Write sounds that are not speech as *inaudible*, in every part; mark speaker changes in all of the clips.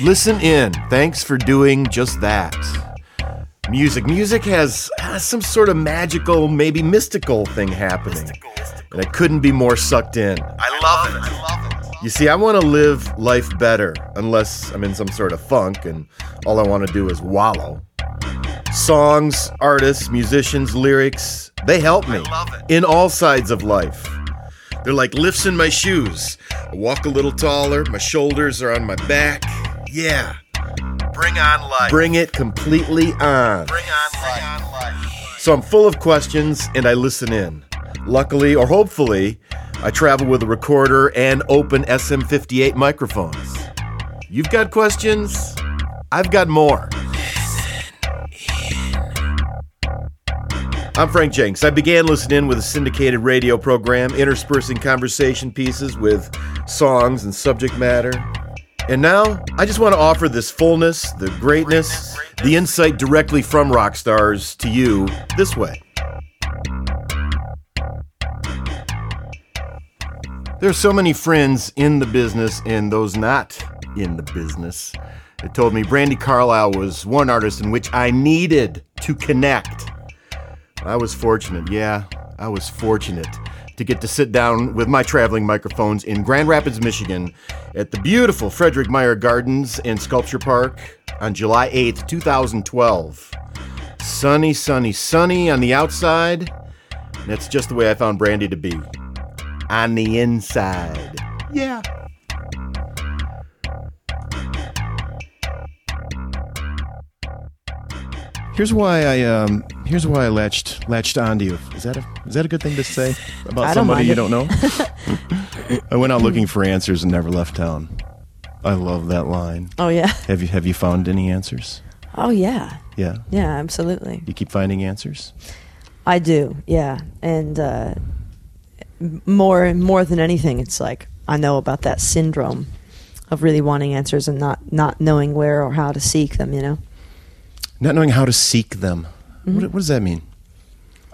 Speaker 1: Listen in. Thanks for doing just that. Music. Music has, some sort of magical, maybe mystical thing happening. And I couldn't be more sucked in. I love it. I love it. You see, I want to live life better, unless I'm in some sort of funk and all I want to do is wallow. Songs, artists, musicians, lyrics, they help me in all sides of life. They're like lifts in my shoes. I walk a little taller, my shoulders are on my back. Yeah.
Speaker 2: Bring on life.
Speaker 1: Bring it completely on.
Speaker 2: Bring on life.
Speaker 1: So I'm full of questions and I listen in. Luckily, or hopefully, I travel with a recorder and open SM58 microphones. You've got questions, I've got more. I'm Frank Jenks. I began listening with a syndicated radio program, interspersing conversation pieces with songs and subject matter. And now, I just want to offer this fullness, the greatness, the insight directly from rock stars to you this way. There are so many friends in the business and those not in the business that told me Brandi Carlile was one artist in which I needed to connect. I was fortunate, yeah, I was fortunate to get to sit down with my traveling microphones in Grand Rapids, Michigan, at the beautiful Frederik Meijer Gardens and Sculpture Park on July 8th, 2012. Sunny, sunny, sunny on the outside. That's just the way I found Brandi to be. On the inside. Yeah.
Speaker 3: Here's why I um here's why I latched latched onto you. Is that a is that a good thing to say about somebody you don't know? *laughs* I went out looking for answers and never left town. I love that line.
Speaker 4: Oh yeah.
Speaker 3: Have you have you found any answers?
Speaker 4: Oh yeah.
Speaker 3: Yeah.
Speaker 4: Yeah, absolutely.
Speaker 3: You keep finding answers?
Speaker 4: I do. Yeah, and uh, more more than anything, it's like I know about that syndrome of really wanting answers and not not knowing where or how to seek them. You know.
Speaker 3: Not knowing how to seek them.
Speaker 4: Mm-hmm.
Speaker 3: What, what does that mean?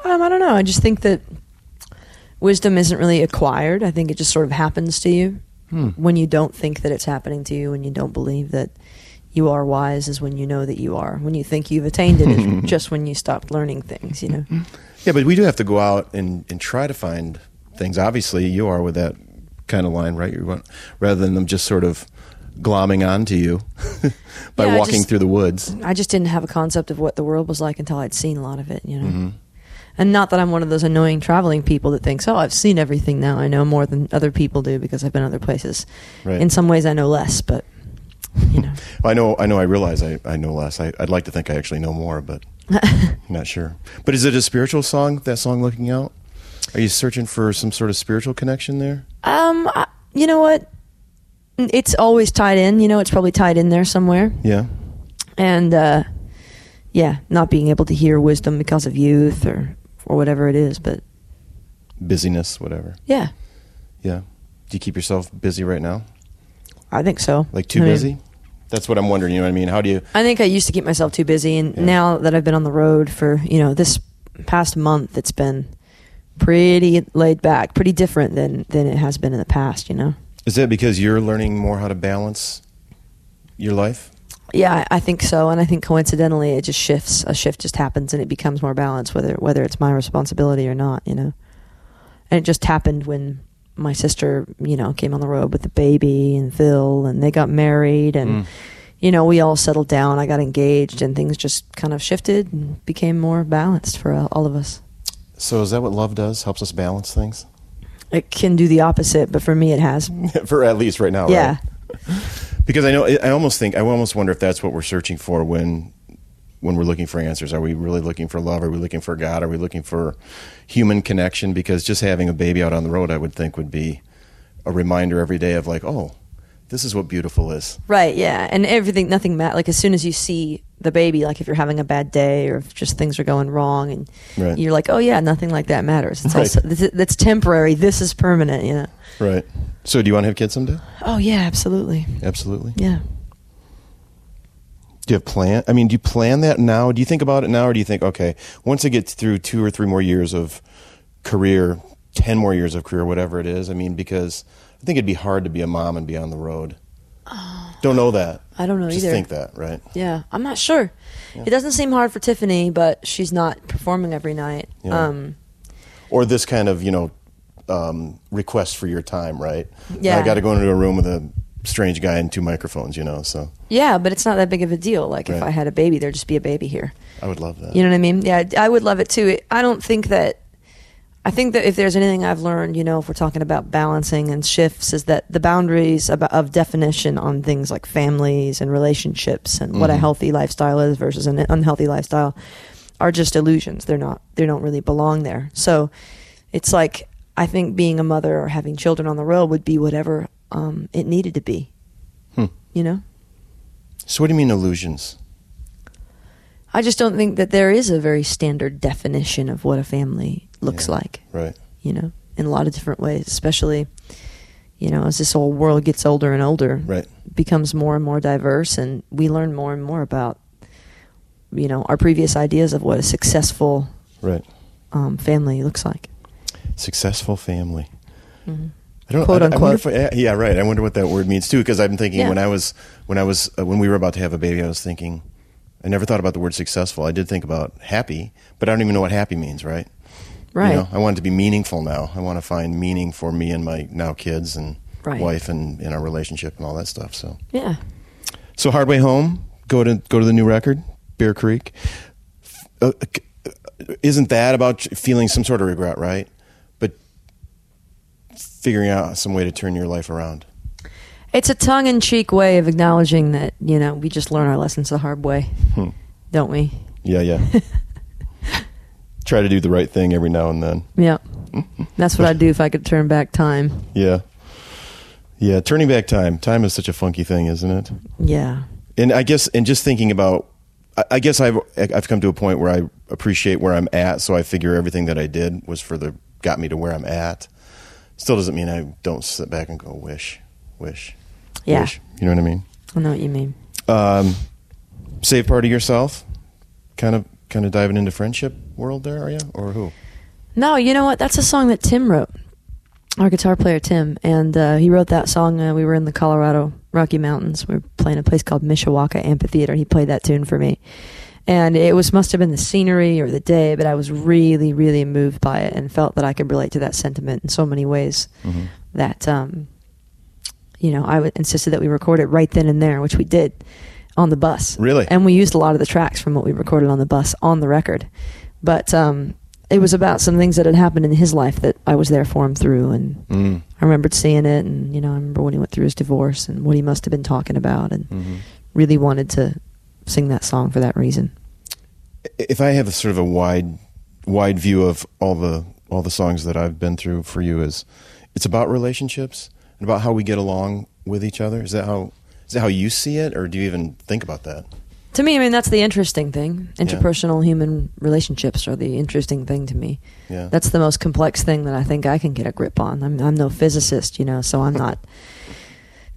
Speaker 4: Um, I don't know. I just think that wisdom isn't really acquired. I think it just sort of happens to you
Speaker 3: Hmm.
Speaker 4: when you don't think that it's happening to you, when you don't believe that you are wise, is when you know that you are. When you think you've attained it, is *laughs* just when you stopped learning things. You know.
Speaker 3: Yeah, but we do have to go out and, and try to find things. Obviously, you are with that kind of line, right? You want, rather than them just sort of glomming onto you *laughs* by
Speaker 4: Yeah,
Speaker 3: walking
Speaker 4: just-
Speaker 3: through the woods.
Speaker 4: I just didn't have a concept of what the world was like until I'd seen a lot of it, you know.
Speaker 3: Mm-hmm.
Speaker 4: And not that I'm one of those annoying traveling people that thinks, "Oh, I've seen everything now. I know more than other people do because I've been other places."
Speaker 3: Right.
Speaker 4: In some ways, I know less, but you know, *laughs*
Speaker 3: I know. I know. I realize I, I know less. I, I'd like to think I actually know more, but I'm *laughs* not sure. But is it a spiritual song? That song, "Looking Out." Are you searching for some sort of spiritual connection there?
Speaker 4: um, I, you know what? It's always tied in. You know, it's probably tied in there somewhere.
Speaker 3: Yeah.
Speaker 4: And uh, yeah, not being able to hear wisdom because of youth or or whatever it is, but
Speaker 3: Busyness, whatever.
Speaker 4: yeah,
Speaker 3: Yeah. Do you keep yourself busy right now?
Speaker 4: I think so.
Speaker 3: Like too
Speaker 4: I mean,
Speaker 3: busy? That's what I'm wondering. You know what I mean? How do you?
Speaker 4: I think I used to keep myself too busy, and
Speaker 3: Yeah.
Speaker 4: now that I've been on the road for you know this past month, it's been pretty laid back, pretty different than than it has been in the past. You know.
Speaker 3: Is that because you're learning more how to balance your life?
Speaker 4: Yeah, I think so, and I think coincidentally, it just shifts. A shift just happens, and it becomes more balanced, whether whether it's my responsibility or not. You know, and it just happened when my sister, you know, came on the road with the baby and Phil, and they got married, and
Speaker 3: Mm.
Speaker 4: you know, we all settled down. I got engaged, and things just kind of shifted and became more balanced for all of us.
Speaker 3: So is that what love does? Helps us balance things?
Speaker 4: It can do the opposite, but for me, it has. *laughs*
Speaker 3: for at least right now,
Speaker 4: Yeah.
Speaker 3: right? Because I know I almost think I almost wonder if that's what we're searching for when when we're looking for answers. Are we really looking for love? Are we looking for God? Are we looking for human connection? Because just having a baby out on the road, I would think, would be a reminder every day of like, oh, this is what beautiful is.
Speaker 4: Right, yeah, and everything, nothing matters. Like as soon as you see the baby, like if you're having a bad day or if just things are going wrong, and
Speaker 3: Right.
Speaker 4: you're like, oh yeah, nothing like that matters. It's
Speaker 3: Right.
Speaker 4: also that's temporary. This is permanent. You know.
Speaker 3: Right. So, do you want to have kids someday?
Speaker 4: Oh yeah, absolutely.
Speaker 3: Absolutely.
Speaker 4: Yeah.
Speaker 3: Do you have plan? I mean, do you plan that now? Do you think about it now, or do you think, okay, once I get through two or three more years of career, ten more years of career, whatever it is? I mean, because I think it'd be hard to be a mom and be on the road. Don't know that.
Speaker 4: I don't know either.
Speaker 3: Just
Speaker 4: either.
Speaker 3: think that, right?
Speaker 4: Yeah, I'm not sure. It doesn't seem hard for Tiffany, but she's not performing every night.
Speaker 3: Yeah.
Speaker 4: Um,
Speaker 3: Or this kind of, you know, um, request for your time, right?
Speaker 4: Yeah.
Speaker 3: I got to go into a room with a strange guy and two microphones, you know. So
Speaker 4: yeah, but it's not that big of a deal. Like if I had a baby, there'd just be a baby here.
Speaker 3: I would love that.
Speaker 4: You know what I mean? Yeah, I would love it too. I don't think that. I think that if there's anything I've learned, you know, if we're talking about balancing and shifts, is that the boundaries of, of definition on things like families and relationships and what a
Speaker 3: Mhm.
Speaker 4: healthy lifestyle is versus an unhealthy lifestyle are just illusions. They're not. They don't really belong there. So it's like I think being a mother or having children on the road would be whatever um, it needed to be.
Speaker 3: Hmm.
Speaker 4: You know.
Speaker 3: So what do you mean illusions?
Speaker 4: I just don't think that there is a very standard definition of what a family looks
Speaker 3: Yeah.
Speaker 4: like,
Speaker 3: Right.
Speaker 4: you know, in a lot of different ways, especially, you know, as this whole world gets older and older,
Speaker 3: Right.
Speaker 4: becomes more and more diverse, and we learn more and more about, you know, our previous ideas of what a successful
Speaker 3: Right.
Speaker 4: um, family looks like.
Speaker 3: Successful family.
Speaker 4: Mhm.
Speaker 3: I don't
Speaker 4: Quote,
Speaker 3: I,
Speaker 4: unquote.
Speaker 3: I- yeah, right. I wonder what that word means too, because I'm thinking
Speaker 4: Yeah.
Speaker 3: when I was when I was uh, when we were about to have a baby, I was thinking. I never thought about the word successful. I did think about happy, but I don't even know what happy means, right?
Speaker 4: Right.
Speaker 3: You know, I want it to be meaningful now. I want to find meaning for me and my now kids and
Speaker 4: Right.
Speaker 3: wife and in our relationship and all that stuff. So,
Speaker 4: Yeah.
Speaker 3: so hard way home. Go to go to the new record, Bear Creek. Uh, uh, isn't that about feeling some sort of regret, right? But figuring out some way to turn your life around.
Speaker 4: It's a tongue in cheek way of acknowledging that, you know, we just learn our lessons the hard way,
Speaker 3: Hmm.
Speaker 4: don't we?
Speaker 3: Yeah, yeah. *laughs* Try to do the right thing every now and then.
Speaker 4: Yeah. That's what I'd do if I could turn back time.
Speaker 3: Yeah. Yeah, turning back time. Time is such a funky thing, isn't it?
Speaker 4: Yeah.
Speaker 3: And I guess, and just thinking about, I- guess I've I've come to a point where I appreciate where I'm at. So I figure everything that I did was for the got me to where I'm at. Still doesn't mean I don't sit back and go wish, wish,
Speaker 4: Yeah.
Speaker 3: wish. You know what I mean?
Speaker 4: I know what you mean.
Speaker 3: Um, save part of yourself. Kind of, kind of diving into friendship world there, are you, or who?
Speaker 4: No, you know what? That's a song that Tim wrote, our guitar player Tim, and uh, he wrote that song. Uh, we were in the Colorado Rocky Mountains. We were playing a place called Mishawaka Amphitheater. and He played that tune for me, and it was must have been the scenery or the day, but I was really, really moved by it and felt that I could relate to that sentiment in so many ways.
Speaker 3: Mhm.
Speaker 4: That um, you know, I w- insisted that we record it right then and there, which we did on the bus.
Speaker 3: Really?
Speaker 4: And we used a lot of the tracks from what we recorded on the bus on the record. But um, it was about some things that had happened in his life that I was there for him through. And
Speaker 3: Mm.
Speaker 4: I remembered seeing it. And, you know, I remember when he went through his divorce and what he must have been talking about. And
Speaker 3: Mhm.
Speaker 4: really wanted to sing that song for that reason.
Speaker 3: if I have a sort of a wide wide view of all the all the songs that I've been through for you is it's about relationships and about how we get along with each other. Is that how is that how you see it or do you even think about that?
Speaker 4: To me, I mean, that's the interesting thing. Interpersonal human relationships are the interesting thing to me.
Speaker 3: Yeah.
Speaker 4: That's the most complex thing that I think I can get a grip on. I'm, I'm no physicist, you know, so I'm not,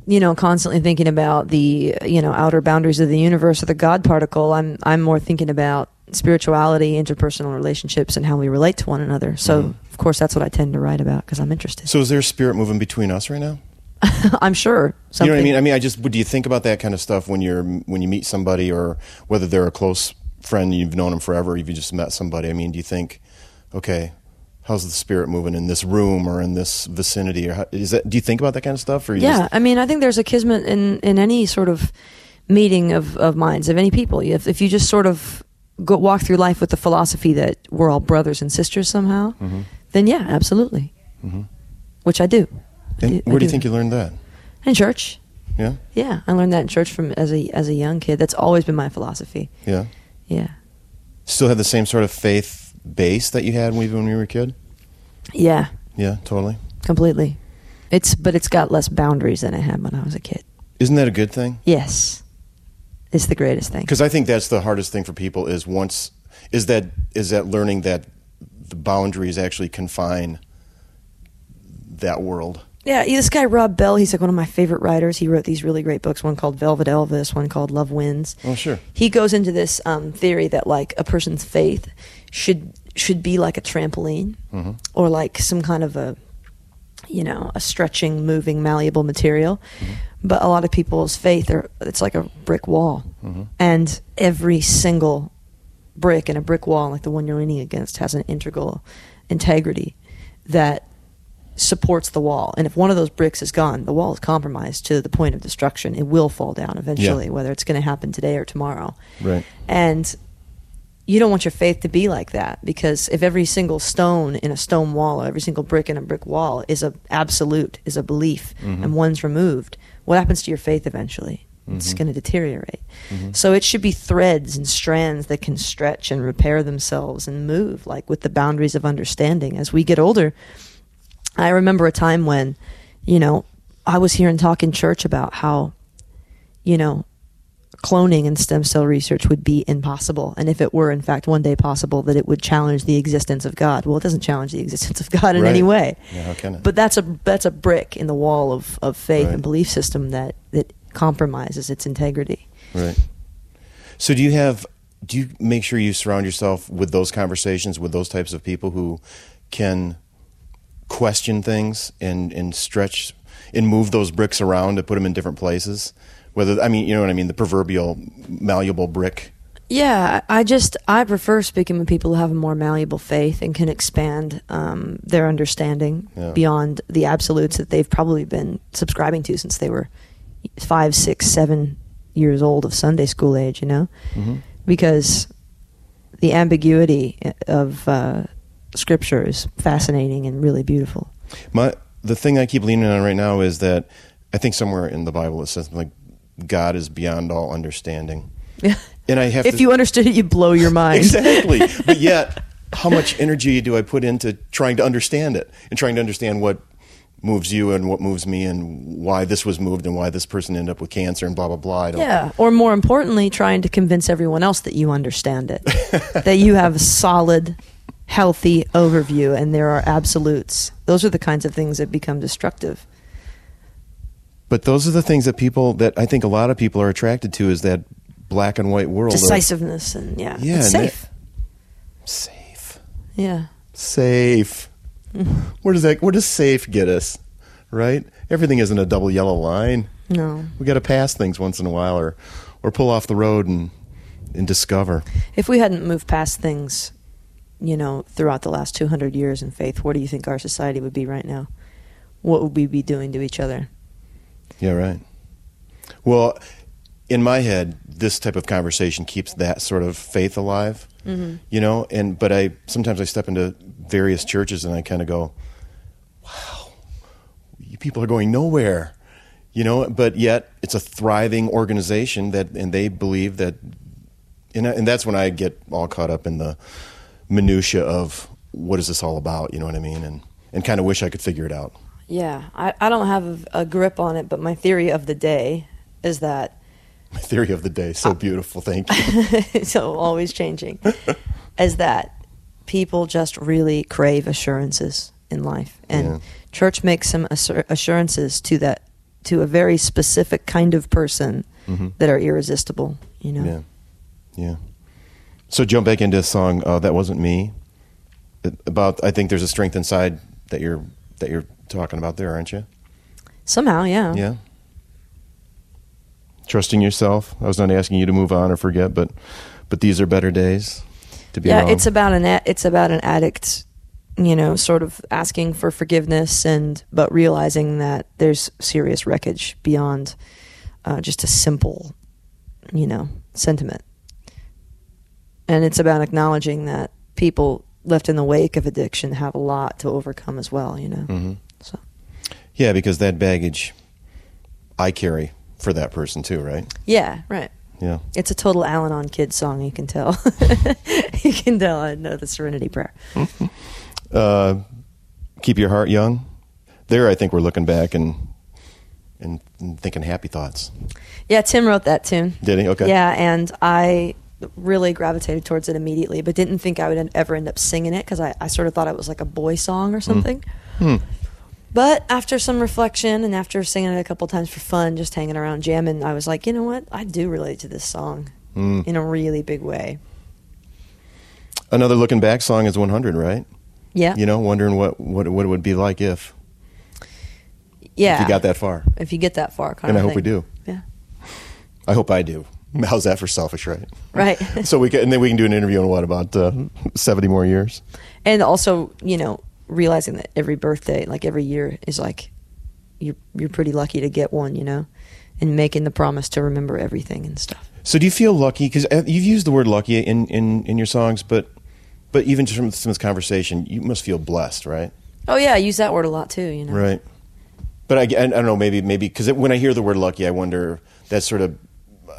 Speaker 4: you know, constantly thinking about the, you know, outer boundaries of the universe or the God particle. I'm, I'm more thinking about spirituality, interpersonal relationships, and how we relate to one another. So,
Speaker 3: Mhm.
Speaker 4: of course, that's what I tend to write about because I'm interested.
Speaker 3: so is there a spirit moving between us right now? *laughs*
Speaker 4: I'm sure.
Speaker 3: You know what I mean? I mean, I just do you think about that kind of stuff when you're when you meet somebody or whether they're a close friend you've known them forever, you've just met somebody. I mean, do you think, okay, how's the spirit moving in this room or in this vicinity or how, is that? Do you think about that kind of stuff? Or
Speaker 4: yeah,
Speaker 3: just-
Speaker 4: I mean, I think there's a kismet in in any sort of meeting of of minds of any people. If if you just sort of go walk through life with the philosophy that we're all brothers and sisters somehow,
Speaker 3: Mhm.
Speaker 4: then yeah, absolutely,
Speaker 3: Mhm.
Speaker 4: which I do.
Speaker 3: And where do you think you learned that?
Speaker 4: in church?
Speaker 3: Yeah,
Speaker 4: Yeah, I learned that in church from as a as a young kid. That's always been my philosophy.
Speaker 3: yeah.
Speaker 4: Yeah,
Speaker 3: Still have the same sort of faith base that you had when you were a kid.
Speaker 4: yeah,
Speaker 3: Yeah, totally.
Speaker 4: completely. It's but it's got less boundaries than it had when I was a kid.
Speaker 3: Isn't that a good thing?
Speaker 4: Yes, it's the greatest thing.
Speaker 3: Because I think that's the hardest thing for people is once is that is that learning that the boundaries actually confine that world.
Speaker 4: Yeah, this guy Rob Bell, he's like one of my favorite writers. He wrote these really great books, one called Velvet Elvis, one called Love Wins.
Speaker 3: Oh, sure.
Speaker 4: He goes into this um, theory that like a person's faith should should be like a trampoline
Speaker 3: Mhm.
Speaker 4: or like some kind of a you know, a stretching, moving, malleable material. But a lot of people's faith are it's like a brick wall. And every single brick in a brick wall like the one you're leaning against has an integral integrity that supports the wall. And if one of those bricks is gone, the wall is compromised to the point of destruction. It will fall down eventually, whether it's going to happen today or tomorrow.
Speaker 3: Right.
Speaker 4: And you don't want your faith to be like that because if every single stone in a stone wall or every single brick in a brick wall is a absolute, is a belief, mm-hmm. and one's removed, what happens to your faith eventually? It's mm-hmm. going to deteriorate. Mm-hmm. So it should be threads and strands that can stretch and repair themselves and move, like with the boundaries of understanding. As we get older, I remember a time when, you know, I was hearing talk in church about how, you know, cloning and stem cell research would be impossible. And if it were, in fact, one day possible, that it would challenge the existence of God. Well, it doesn't challenge the existence of God in
Speaker 3: Right.
Speaker 4: any way.
Speaker 3: Yeah, how can it?
Speaker 4: But that's a that's a brick in the wall of, of faith
Speaker 3: Right.
Speaker 4: and belief system that, that compromises its integrity.
Speaker 3: Right. So do you have do you make sure you surround yourself with those conversations with those types of people who can question things and and stretch and move those bricks around to put them in different places? Whether I mean, you know what I mean, the proverbial malleable brick.
Speaker 4: Yeah, I just I prefer speaking with people who have a more malleable faith and can expand um, their understanding
Speaker 3: Yeah.
Speaker 4: beyond the absolutes that they've probably been subscribing to since they were five, six, seven years old of Sunday school age. You know, because the ambiguity of uh, Scripture is fascinating and really beautiful.
Speaker 3: My the thing I keep leaning on right now is that I think somewhere in the Bible it says like God is beyond all understanding. Yeah. *laughs* And I have
Speaker 4: if
Speaker 3: to,
Speaker 4: you understood it, you'd blow your mind. *laughs*
Speaker 3: exactly. *laughs* But yet, how much energy do I put into trying to understand it and trying to understand what moves you and what moves me and why this was moved and why this person ended up with cancer and blah blah blah.
Speaker 4: Yeah, or more importantly, trying to convince everyone else that you understand it, that you have a solid, healthy overview, and there are absolutes. Those are the kinds of things that become destructive.
Speaker 3: But those are the things that people that I think a lot of people are attracted to is that black and white world. of
Speaker 4: Decisiveness and yeah,
Speaker 3: Yeah,
Speaker 4: it's
Speaker 3: and that-
Speaker 4: safe.
Speaker 3: safe,
Speaker 4: yeah,
Speaker 3: safe. *laughs* Where does that? Where does safe get us? Right? Everything isn't a double yellow line.
Speaker 4: no.
Speaker 3: We got to pass things once in a while, or or pull off the road and and discover.
Speaker 4: If we hadn't moved past things, you know, throughout the last two hundred years in faith, what do you think our society would be right now? What would we be doing to each other?
Speaker 3: Yeah, right. Well, in my head, this type of conversation keeps that sort of faith alive.
Speaker 4: Mm-hmm.
Speaker 3: You know, and but I sometimes I step into various churches and I kind of go, "Wow, you people are going nowhere." You know, but yet it's a thriving organization that, and they believe that, and, I- and that's when I get all caught up in the minutia of what is this all about. You know what I mean? And and kind of wish I could figure it out.
Speaker 4: Yeah, I, I don't have a, grip on it, but my theory of the day is that *laughs*
Speaker 3: My theory of the day, so beautiful. Thank *laughs* you.
Speaker 4: so always changing, *laughs* is that people just really crave assurances in life, and
Speaker 3: Yeah.
Speaker 4: church makes some assur- assurances to that to a very specific kind of person that are irresistible. You know,
Speaker 3: Mm-hmm. Yeah, yeah. So jump back into a song uh, that wasn't me. About I think there's a strength inside that you're that you're talking about there, aren't you?
Speaker 4: somehow, yeah,
Speaker 3: Yeah. Trusting yourself. I was not asking you to move on or forget, but but these are better days to be
Speaker 4: yeah.
Speaker 3: wrong.
Speaker 4: It's about an a- it's about an addict, you know, sort of asking for forgiveness and but realizing that there's serious wreckage beyond uh, just a simple, you know, sentiment. And it's about acknowledging that people left in the wake of addiction have a lot to overcome as well. You know,
Speaker 3: Mhm.
Speaker 4: so
Speaker 3: yeah, because that baggage I carry for that person too, right?
Speaker 4: yeah, right.
Speaker 3: Yeah.
Speaker 4: It's a total Al-Anon kid song. You can tell. *laughs* you can tell. I know the Serenity Prayer. *laughs*
Speaker 3: Uh, keep your heart young. There, I think we're looking back and and, and thinking happy thoughts.
Speaker 4: Yeah, Tim wrote that tune.
Speaker 3: Did he? Okay.
Speaker 4: Yeah, and I really gravitated towards it immediately, but didn't think I would ever end up singing it because I, I sort of thought it was like a boy song or something.
Speaker 3: Hmm.
Speaker 4: But after some reflection and after singing it a couple times for fun, just hanging around jamming, I was like, you know what? I do relate to this song
Speaker 3: Hmm.
Speaker 4: in a really big way.
Speaker 3: Another looking back song is 100, right?
Speaker 4: Yeah.
Speaker 3: You know, wondering what, what what it would be like if.
Speaker 4: Yeah.
Speaker 3: If you got that far,
Speaker 4: if you get that far, kind
Speaker 3: and I
Speaker 4: of
Speaker 3: hope we do.
Speaker 4: Yeah.
Speaker 3: I hope I do. *laughs* How's that for selfish, right?
Speaker 4: Right. *laughs*
Speaker 3: so we can, and then we can do an interview in what about uh, seventy more years?
Speaker 4: and also, you know, realizing that every birthday, like every year, is like you're you're pretty lucky to get one, you know, and making the promise to remember everything and stuff.
Speaker 3: So do you feel lucky? Because you've used the word lucky in, in, in your songs, but but even just from this conversation, you must feel blessed, right?
Speaker 4: Oh yeah, I use that word a lot too. You know.
Speaker 3: Right. But I, I don't know, maybe maybe because when I hear the word lucky, I wonder that sort of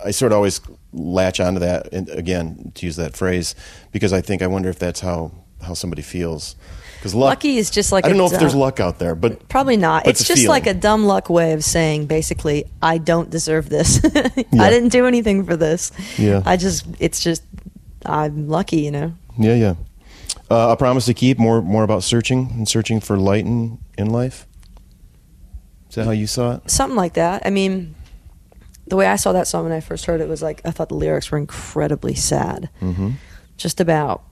Speaker 3: I sort of always latch onto that and again to use that phrase because I think I wonder if that's how how somebody feels. Because
Speaker 4: Lucky is just like
Speaker 3: I don't
Speaker 4: a
Speaker 3: know if there's luck out there, but
Speaker 4: Probably not.
Speaker 3: But
Speaker 4: It's
Speaker 3: it's
Speaker 4: just like a dumb luck way of saying basically, I don't deserve this. *laughs*
Speaker 3: Yeah.
Speaker 4: I didn't do anything for this.
Speaker 3: Yeah.
Speaker 4: I just, it's just, I'm lucky, you know.
Speaker 3: yeah, yeah. Uh, a promise to keep more more about searching and searching for light in, in life. Is that how you saw it?
Speaker 4: Something like that. I mean, the way I saw that song when I first heard it was like, I thought the lyrics were incredibly sad.
Speaker 3: Mm-hmm.
Speaker 4: Just about,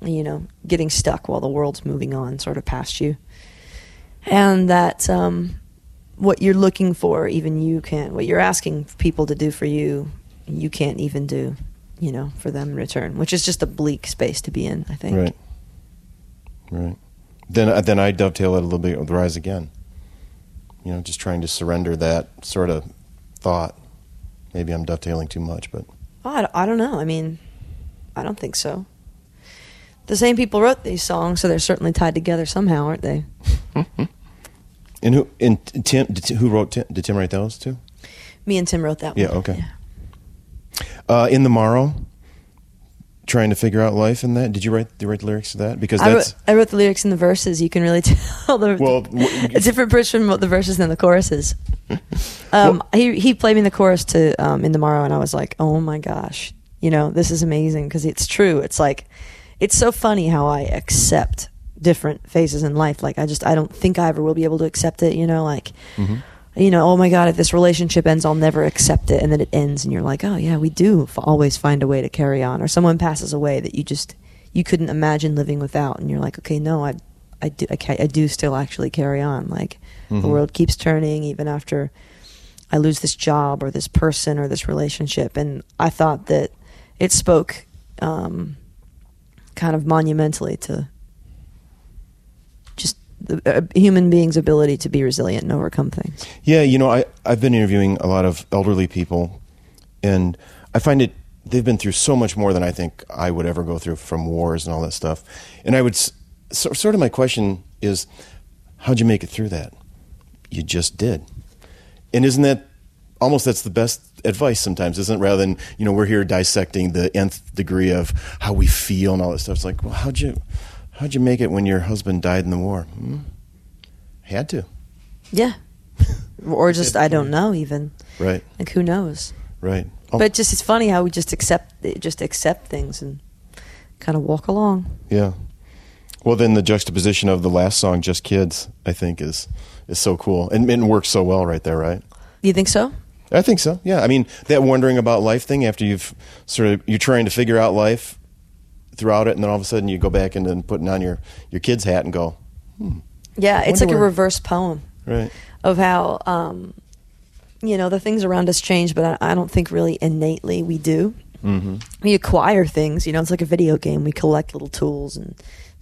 Speaker 4: you know, getting stuck while the world's moving on, sort of past you. And that um, what you're looking for, even you can't, what you're asking people to do for you, you can't even do, you know, for them in return, which is just a bleak space to be in, I think.
Speaker 3: Right. Right. Then uh, then I dovetail it a little bit with Rise Again. You know, just trying to surrender that sort of thought. Maybe I'm dovetailing too much, but
Speaker 4: I, I don't know. I mean, I don't think so. The same people wrote these songs, so they're certainly tied together somehow, aren't they? *laughs*
Speaker 3: and who and Tim who wrote Tim, did Tim write those too?
Speaker 4: Me and Tim wrote that
Speaker 3: Yeah,
Speaker 4: one.
Speaker 3: okay. Uh, in the Morrow, trying to figure out life in that. Did you write did you write the lyrics to that? Because
Speaker 4: I wrote, I wrote the lyrics and the verses. You can really *laughs* tell the,
Speaker 3: Well, w-
Speaker 4: a different person wrote the verses than the choruses. Um, he he played me the chorus to um, "In the Morrow," and I was like, "Oh my gosh, you know, this is amazing because it's true. It's like, it's so funny how I accept different phases in life. Like, I just I don't think I ever will be able to accept it. You know, like." You know, oh my God! If this relationship ends, I'll never accept it. And then it ends, and you're like, oh yeah, we do f- always find a way to carry on. Or someone passes away that you just you couldn't imagine living without, and you're like, okay, no, I I do I, ca- I do still actually carry on. Like the world keeps turning even after I lose this job or this person or this relationship. And I thought that it spoke um, kind of monumentally to just the uh, human being's ability to be resilient and overcome things.
Speaker 3: Yeah, you know, I, I've been interviewing a lot of elderly people, and I find it, they've been through so much more than I think I would ever go through from wars and all that stuff. And I would, so, sort of my question is, how'd you make it through that? You just did. And isn't that almost that's the best advice sometimes, isn't it? Rather than, you know, we're here dissecting the nth degree of how we feel and all that stuff. It's like, well, how'd you, how'd you make it when your husband died in the war? Hmm? Had to.
Speaker 4: Yeah. *laughs* or just, I don't know even.
Speaker 3: Right,
Speaker 4: Like, who knows?
Speaker 3: right. Oh.
Speaker 4: But just, it's funny how we just accept, just accept things and kind of walk along.
Speaker 3: Yeah. Well, then the juxtaposition of the last song, "Just Kids," I think is is so cool and, and works so well right there, right?
Speaker 4: You think so?
Speaker 3: I think so. Yeah. I mean, that wondering about life thing after you've sort of you're trying to figure out life throughout it, and then all of a sudden you go back and then putting on your your kid's hat and go,
Speaker 4: Yeah, it's like
Speaker 3: wonder
Speaker 4: a reverse poem.
Speaker 3: right,
Speaker 4: of how um, you know the things around us change, but I, I don't think really innately we do. Mm-hmm. We acquire things, you know. It's like a video game. We collect little tools and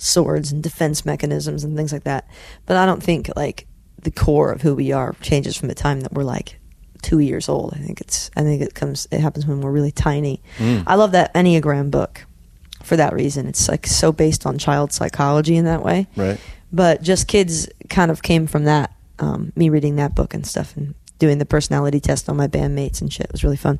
Speaker 4: swords and defense mechanisms and things like that. But I don't think like the core of who we are changes from the time that we're like two years old. I think it's. I think it comes. It happens when we're really tiny. I love that Enneagram book for that reason. It's like so based on child psychology in that way
Speaker 3: right,
Speaker 4: but just kids kind of came from that um, me reading that book and stuff and doing the personality test on my bandmates and shit it was really fun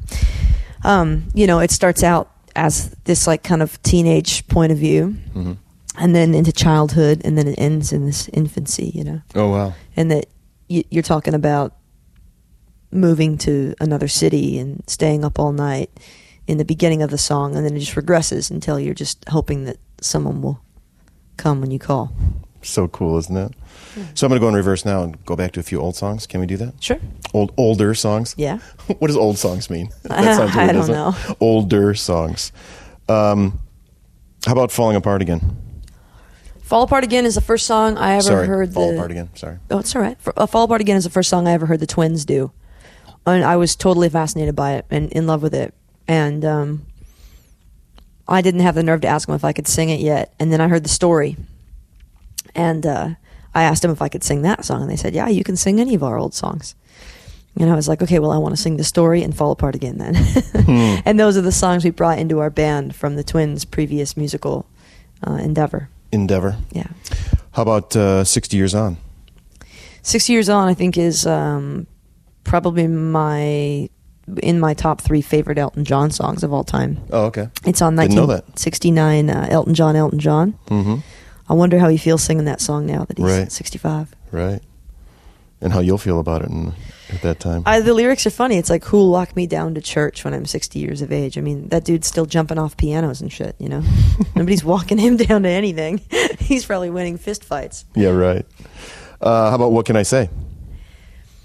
Speaker 4: um, you know it starts out as this like kind of teenage point of view
Speaker 3: Mm-hmm.
Speaker 4: And then into childhood and then it ends in this infancy you know
Speaker 3: oh wow,
Speaker 4: and that y- you're talking about moving to another city and staying up all night in the beginning of the song and then it just regresses until you're just hoping that someone will come when you call
Speaker 3: so cool, isn't it? So I'm going to go in reverse now and go back to a few old songs. Can we do that?
Speaker 4: sure
Speaker 3: Old older songs.
Speaker 4: yeah *laughs*
Speaker 3: what does old songs mean? *laughs*
Speaker 4: I don't
Speaker 3: doesn't it?
Speaker 4: know.
Speaker 3: Older songs. Um, how about falling apart again?
Speaker 4: Fall Apart Again is the first song I ever
Speaker 3: Sorry,
Speaker 4: heard.
Speaker 3: fall
Speaker 4: the,
Speaker 3: apart again. Sorry.
Speaker 4: Oh, it's all right. F- uh, Fall Apart Again is the first song I ever heard the Twins do, and I was totally fascinated by it and in love with it. And um, I didn't have the nerve to ask them if I could sing it yet. And then I heard the story, and uh, I asked them if I could sing that song, and they said, "Yeah, you can sing any of our old songs." And I was like, "Okay, well, I want to sing the story and Fall Apart Again then." *laughs* and those are the songs we brought into our band from the Twins' previous musical uh, endeavor.
Speaker 3: Endeavor.
Speaker 4: Yeah.
Speaker 3: How about uh, 60 years on?
Speaker 4: 60 years on, I think is um, probably my in my top three favorite Elton John songs of all time.
Speaker 3: Oh, okay.
Speaker 4: It's on
Speaker 3: Didn't know that.
Speaker 4: 1969 uh, Elton John, Elton John.
Speaker 3: Mm-hmm.
Speaker 4: I wonder how he feels singing that song now that he's
Speaker 3: Right.
Speaker 4: 65.
Speaker 3: Right. And how you'll feel about it in, at that time.
Speaker 4: I, the lyrics are funny. It's like, who'll lock me down to church when I'm 60 years of age? I mean, that dude's still jumping off pianos and shit, you know? *laughs* Nobody's walking him down to anything. *laughs* he's probably winning fist fights.
Speaker 3: yeah, right. Uh, how about What Can I Say?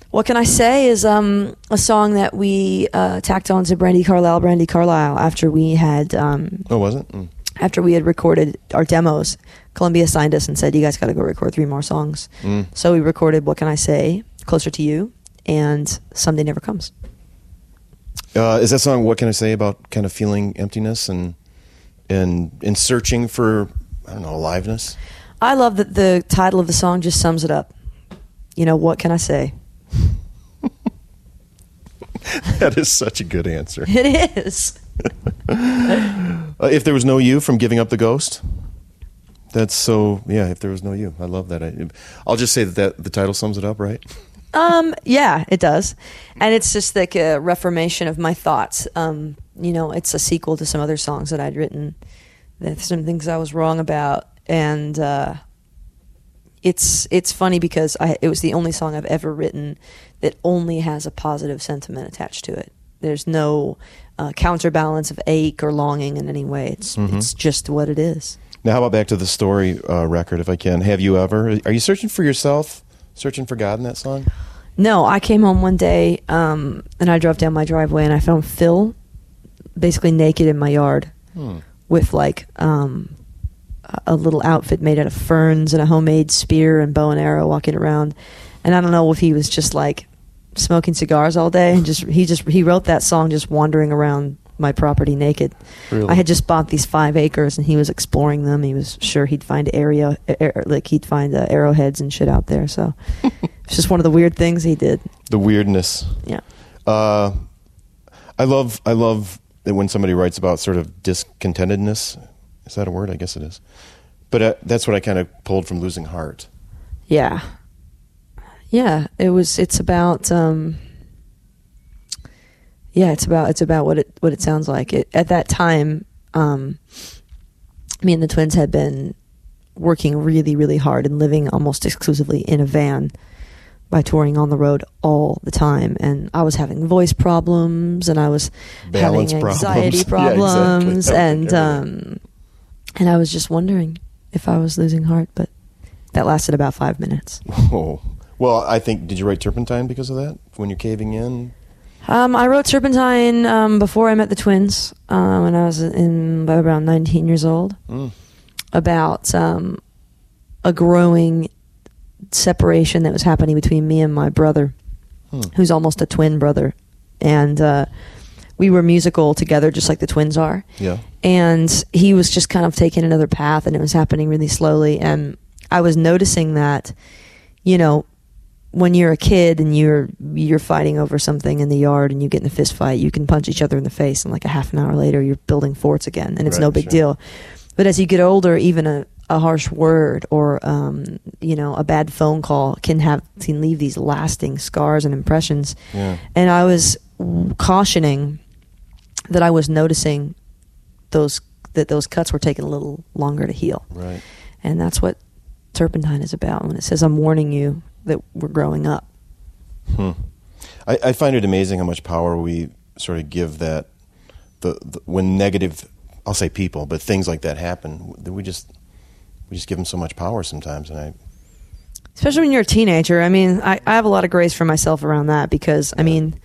Speaker 4: What can I say is um, a song that we uh, tacked on to Brandi Carlile, Brandi Carlile, after we had um,
Speaker 3: Oh, was it? Mm.
Speaker 4: after we had recorded our demos. Columbia signed us and said, "You guys got to go record three more songs."
Speaker 3: Mm.
Speaker 4: So we recorded "What Can I Say," "Closer to You," and "Someday Never Comes."
Speaker 3: Uh, is that song What Can I Say about kind of feeling emptiness and and in searching for I don't know aliveness?
Speaker 4: I love that the title of the song just sums it up. You know, what can I say? *laughs*
Speaker 3: that is such a good answer. *laughs*
Speaker 4: It is. *laughs*
Speaker 3: Uh, if there was no you from giving up the ghost, that's so yeah. If there was no you, I love that. I, I'll just say that, that the title sums it up, right?
Speaker 4: Um, yeah, it does, and it's just like a reformation of my thoughts. Um, you know, it's a sequel to some other songs that I'd written. There's some things I was wrong about, and uh, it's it's funny because I it was the only song I've ever written that only has a positive sentiment attached to it. There's no uh, counterbalance of ache or longing in any way. It's it's just what it is.
Speaker 3: Now, how about back to the story uh, record, if I can? Have you ever? Are you searching for yourself? Searching for God in that song?
Speaker 4: No, I came home one day um, and I drove down my driveway and I found Phil basically naked in my yard
Speaker 3: Hmm.
Speaker 4: with like um, a- a little outfit made out of ferns and a homemade spear and bow and arrow walking around. And I don't know if he was just like smoking cigars all day and just he just he wrote that song just wandering around my property naked.
Speaker 3: Really?
Speaker 4: I had just bought these five acres, and he was exploring them. He was sure he'd find area, ar- like he'd find uh, arrowheads and shit out there. So *laughs* it's just one of the weird things he did.
Speaker 3: the weirdness.
Speaker 4: Yeah,
Speaker 3: Uh, I love I love that when somebody writes about sort of discontentedness. Is that a word? I guess it is. But uh, that's what I kind of pulled from losing heart.
Speaker 4: yeah, yeah. It was. It's about. Um, yeah, it's about it's about what it what it sounds like. It, at that time, um, me and the twins had been working really really hard and living almost exclusively in a van by touring on the road all the time and I was having voice problems and I was
Speaker 3: Balance
Speaker 4: having
Speaker 3: problems.
Speaker 4: anxiety *laughs*
Speaker 3: Yeah, exactly.
Speaker 4: problems and um and I was just wondering if I was losing heart but that lasted about 5 minutes.
Speaker 3: Oh. Well, I think did you write Turpentine because of that? When you're caving in?
Speaker 4: Um, I wrote Turpentine um, before I met the twins um, when I was in around 19 years old
Speaker 3: Mm.
Speaker 4: about um, a growing separation that was happening between me and my brother,
Speaker 3: Hmm.
Speaker 4: who's almost a twin brother. And uh, we were musical together, just like the twins are.
Speaker 3: Yeah.
Speaker 4: And he was just kind of taking another path, and it was happening really slowly. And I was noticing that, you know, when you're a kid and you're you're fighting over something in the yard and you get in a fist fight, you can punch each other in the face, and like a half an hour later, you're building forts again, and it's no big
Speaker 3: sure.
Speaker 4: deal. But as you get older, even a, a harsh word or um, you know a bad phone call can have can leave these lasting scars and impressions.
Speaker 3: Yeah.
Speaker 4: And I was cautioning that I was noticing those that those cuts were taking a little longer to heal,
Speaker 3: Right.
Speaker 4: and that's what Turpentine is about. When it says, "I'm warning you that we're growing up."
Speaker 3: Hmm. I, I find it amazing how much power we sort of give that the, the when negative I'll say people, but things like that happen, that we just we just give them so much power sometimes, and I
Speaker 4: especially when you're a teenager. I mean, I, I have a lot of grace for myself around that because I mean,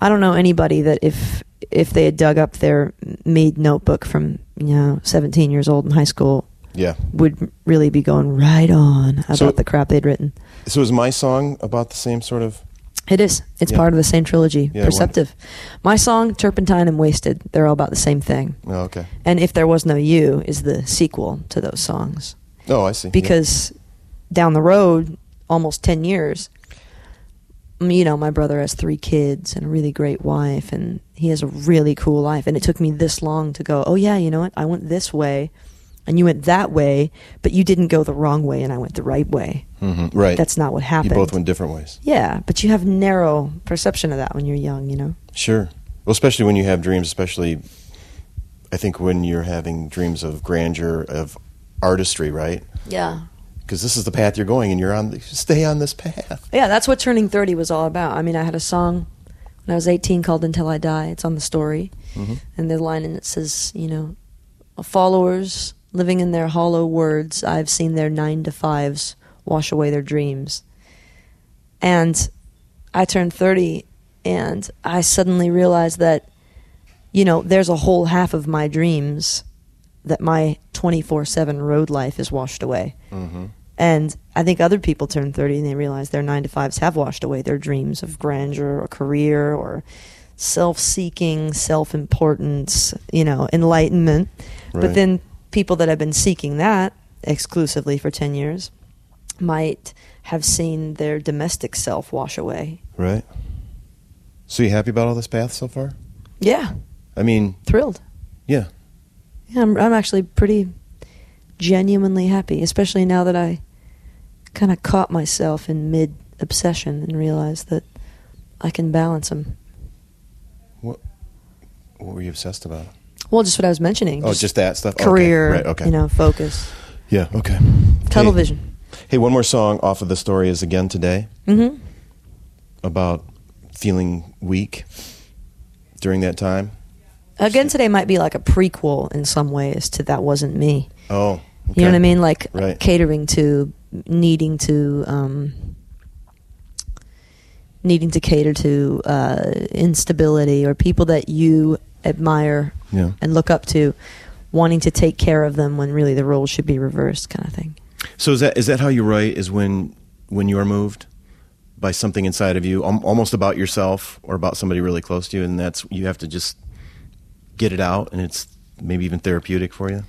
Speaker 4: I don't know anybody that if if they had dug up their made notebook from you know 17 years old in high school
Speaker 3: Yeah.
Speaker 4: would really be going right on about
Speaker 3: So-
Speaker 4: the crap they'd written.
Speaker 3: So is my song about the same sort of?
Speaker 4: It is. It's
Speaker 3: Yeah.
Speaker 4: part of the same trilogy.
Speaker 3: Yeah,
Speaker 4: Perceptive. My song, Turpentine and Wasted, they're all about the same thing.
Speaker 3: Oh, okay.
Speaker 4: And If There Was No You is the sequel to those songs.
Speaker 3: Oh, I see. Yeah.
Speaker 4: Because down the road, almost 10 years, you know, my brother has three kids and a really great wife, and he has a really cool life. And it took me this long to go, oh, yeah, you know what? I went this way, and you went that way, but you didn't go the wrong way, and I went the right way.
Speaker 3: Mhm, right.
Speaker 4: That's not what happened.
Speaker 3: you both went different ways.
Speaker 4: Yeah, but you have narrow perception of that when you're young, you know?
Speaker 3: Sure. Well, especially when you have dreams, especially I think when you're having dreams of grandeur, of artistry, right?
Speaker 4: Yeah.
Speaker 3: Because this is the path you're going, and you're on. Stay on this path.
Speaker 4: Yeah, that's what turning 30 was all about. I mean, I had a song when I was 18 called Until I Die. It's on the story.
Speaker 3: Mhm.
Speaker 4: And the line in it says, you know, followers living in their hollow words, I've seen their nine to fives wash away their dreams. And I turned 30 and I suddenly realized that, you know, there's a whole half of my dreams that my 24 7 road life is washed away.
Speaker 3: Mm-hmm.
Speaker 4: And I think other people turn 30 and they realize their nine to fives have washed away their dreams of grandeur or career or self seeking, self importance, you know, enlightenment.
Speaker 3: Right.
Speaker 4: But then people that have been seeking that exclusively for 10 years might have seen their domestic self wash away.
Speaker 3: Right. So you happy about all this path so far?
Speaker 4: Yeah,
Speaker 3: I mean,
Speaker 4: thrilled.
Speaker 3: yeah.
Speaker 4: Yeah, I'm, I'm actually pretty genuinely happy, especially now that I kind of caught myself in mid obsession and realized that I can balance them.
Speaker 3: What were you obsessed about?
Speaker 4: Well, just what I was mentioning.
Speaker 3: Oh, just that stuff. Okay,
Speaker 4: career,
Speaker 3: Right. Okay.
Speaker 4: you know, focus,
Speaker 3: Yeah. Okay.
Speaker 4: tunnel
Speaker 3: Hey-
Speaker 4: vision.
Speaker 3: Hey, one more song off of the story is again today
Speaker 4: Mm-hmm.
Speaker 3: about feeling weak during that time.
Speaker 4: Again, today might be like a prequel in some ways to that wasn't me.
Speaker 3: Oh.
Speaker 4: You know what I mean? Like
Speaker 3: Right.
Speaker 4: catering to needing to um, needing to cater to uh, instability or people that you admire
Speaker 3: Yeah.
Speaker 4: and look up to, wanting to take care of them when really the roles should be reversed, kind of thing.
Speaker 3: So is that is that how you write? Is when when you're moved by something inside of you, almost about yourself or about somebody really close to you, and that's you have to just get it out, and it's maybe even therapeutic for you.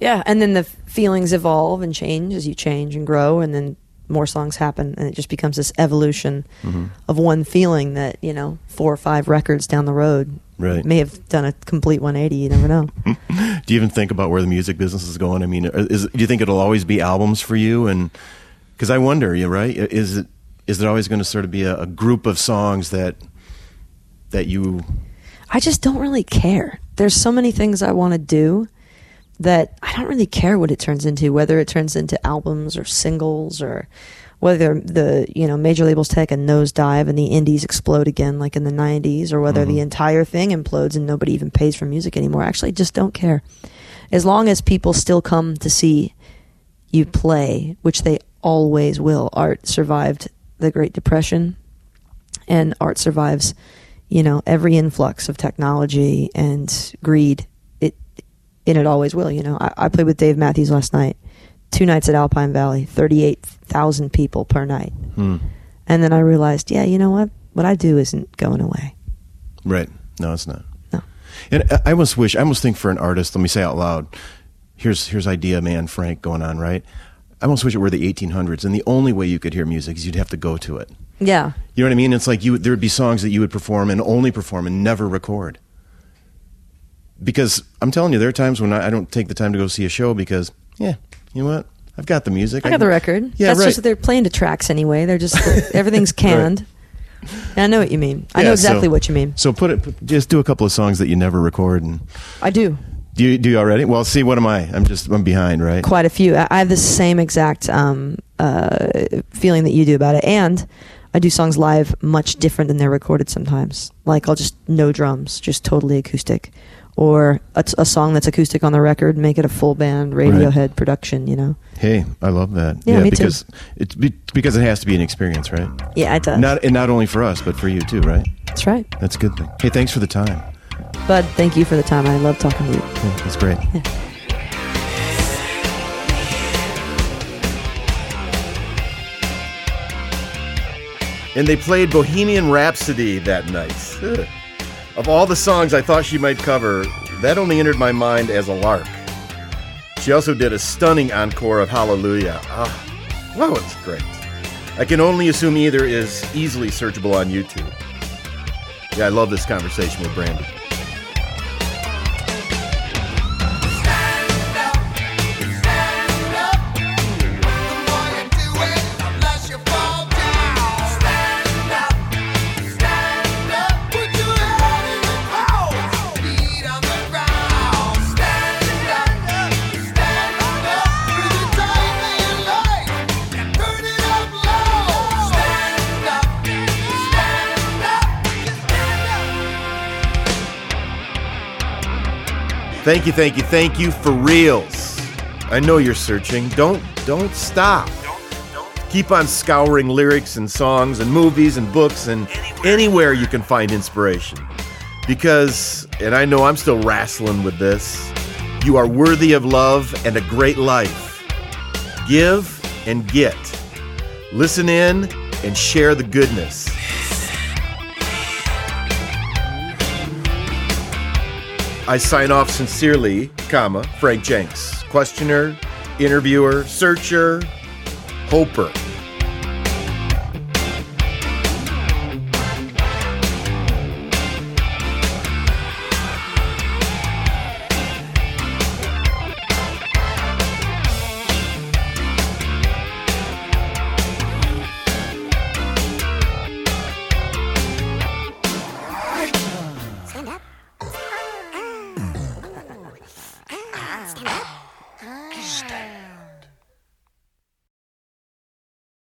Speaker 4: Yeah, and then the feelings evolve and change as you change and grow, and then more songs happen, and it just becomes this evolution
Speaker 3: Mm-hmm.
Speaker 4: of one feeling that you know four or five records down the road
Speaker 3: Right.
Speaker 4: may have done a complete 180. You never know. *laughs*
Speaker 3: Do you even think about where the music business is going? I mean, is, do you think it'll always be albums for you? And because I wonder, you right? Is it is it always going to sort of be a, a group of songs that that you?
Speaker 4: I just don't really care. There's so many things I want to do that I don't really care what it turns into, whether it turns into albums or singles or whether the you know major labels take a nosedive and the indies explode again like in the 90s or whether the mm-hmm. entire thing implodes and nobody even pays for music anymore. Actually, just don't care. As long as people still come to see you play, which they always will. Art survived the Great Depression and art survives you know every influx of technology and greed and it always will you know i, I played with dave matthews last night two nights at alpine valley 38000 people per night
Speaker 3: Hmm.
Speaker 4: and then i realized yeah you know what what i do isn't going away
Speaker 3: Right. No, it's not.
Speaker 4: No.
Speaker 3: And I- I almost wish, I almost think for an artist, let me say out loud, here's here's idea man Frank going on, right? I almost wish it were the 1800s, and the only way you could hear music is you'd have to go to it.
Speaker 4: yeah
Speaker 3: You know what I mean? It's like you there would be songs that you would perform and only perform and never record. Because I'm telling you, there are times when I, I don't take the time to go see a show because, yeah, you know what? I've got the music.
Speaker 4: i got
Speaker 3: can-
Speaker 4: the record
Speaker 3: Yeah,
Speaker 4: that's
Speaker 3: right.
Speaker 4: just they're playing to tracks anyway they're just *laughs* everything's canned i know what you mean i
Speaker 3: Yeah,
Speaker 4: know exactly
Speaker 3: so-
Speaker 4: what you mean
Speaker 3: So put it, put- just do a couple of songs that you never record, and
Speaker 4: i do
Speaker 3: do you do you already? Well, see, what am I? I'm just I'm behind, right?
Speaker 4: quite a few. I I have the same exact um, uh, feeling that you do about it, and I do songs live much different than they're recorded sometimes. Like I'll just no drums, just totally acoustic, or a, a, song that's acoustic on the record, make it a full band Radiohead right. production. You know.
Speaker 3: Hey, I love that.
Speaker 4: Yeah, yeah
Speaker 3: because too. It's be, because it has to be an experience, right?
Speaker 4: Yeah, it does.
Speaker 3: Not and not only for us, but for you too, right?
Speaker 4: That's right.
Speaker 3: That's a good thing. Hey, thanks for the time.
Speaker 4: Bud, thank you for the time. I love talking to you.
Speaker 3: Yeah, that's great.
Speaker 4: Yeah.
Speaker 3: And they played Bohemian Rhapsody that night. *laughs* Of all the songs I thought she might cover, that only entered my mind as a lark. She also did a stunning encore of Hallelujah. Ah, wow, it's great. I can only assume either is easily searchable on YouTube. Yeah, I love this conversation with Brandi. Thank you, thank you, thank you for reals. I know you're searching. Don't don't stop. Keep on scouring lyrics and songs and movies and books and anywhere you can find inspiration. Because, and I know I'm still wrestling with this, you are worthy of love and a great life. Give and get. Listen in and share the goodness. I sign off sincerely, comma, Frank Jenks. Questioner, interviewer, searcher, hoper.